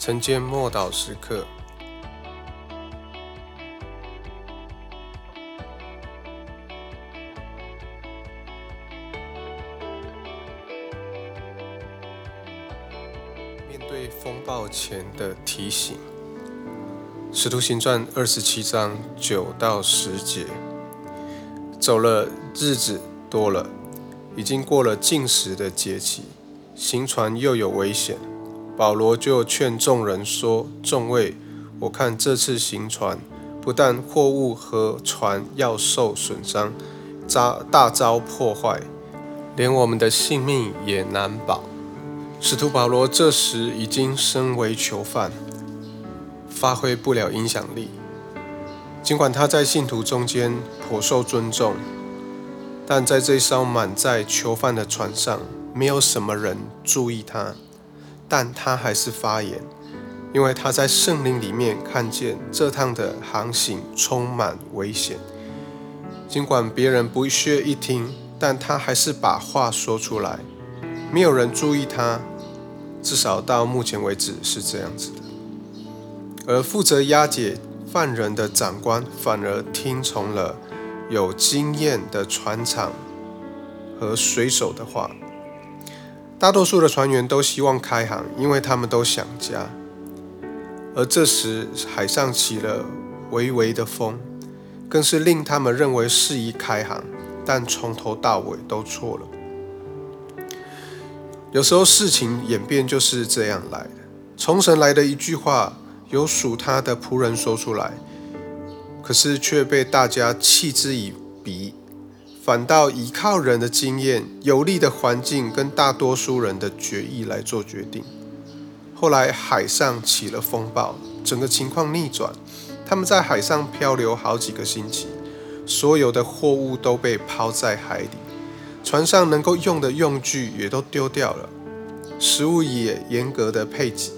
晨间默祷时刻，面对风暴前的提醒，《使徒行传》二十七章九到十节，走了日子多了，已经过了禁食的节期。行船又有危险，保罗就劝众人说：“众位，我看这次行船，不但货物和船要受损伤，遭大遭破坏，连我们的性命也难保。”使徒保罗这时已经身为囚犯，发挥不了影响力。尽管他在信徒中间颇受尊重，但在这艘满载囚犯的船上。没有什么人注意他，但他还是发言，因为他在圣灵里面看见这趟的航行充满危险。尽管别人不屑一听，但他还是把话说出来。没有人注意他，至少到目前为止是这样子的。而负责押解犯人的长官反而听从了有经验的船长和水手的话。大多数的船员都希望开航，因为他们都想家。而这时海上起了微微的风，更是令他们认为适宜开航，但从头到尾都错了。有时候事情演变就是这样来的。从神来的一句话，有属他的仆人说出来，可是却被大家弃之以鼻。反倒依靠人的经验、有利的环境跟大多数人的决议来做决定。后来海上起了风暴，整个情况逆转。他们在海上漂流好几个星期，所有的货物都被抛在海里，船上能够用的用具也都丢掉了，食物也严格的配给。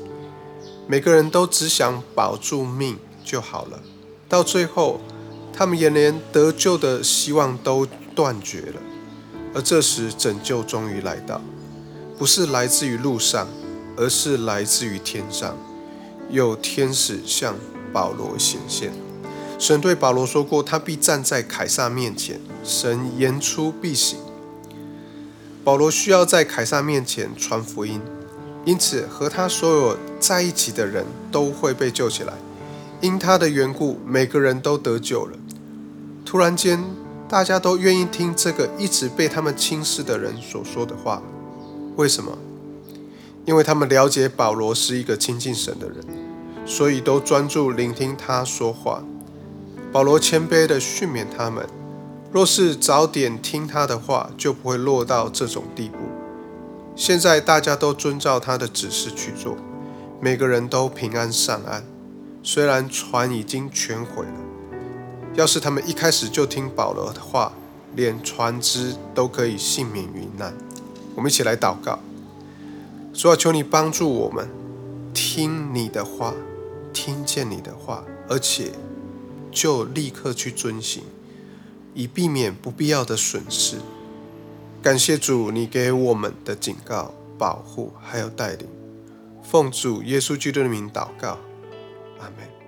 每个人都只想保住命就好了。到最后，他们也连得救的希望都。断绝了，而这时拯救终于来到，不是来自于路上，而是来自于天上。有天使向保罗显现，神对保罗说过，他必站在凯撒面前，神言出必行。保罗需要在凯撒面前传福音，因此和他所有在一起的人都会被救起来。因他的缘故，每个人都得救了。突然间。大家都愿意听这个一直被他们轻视的人所说的话，为什么？因为他们了解保罗是一个亲近神的人，所以都专注聆听他说话。保罗谦卑地训勉他们：若是早点听他的话，就不会落到这种地步。现在大家都遵照他的指示去做，每个人都平安上岸，虽然船已经全毁了。要是他们一开始就听保罗的话，连船只都可以幸免于难。我们一起来祷告，主啊，求你帮助我们听你的话，听见你的话，而且就立刻去遵行，以避免不必要的损失。感谢主，你给我们的警告、保护还有带领。奉主耶稣基督的名祷告，阿门。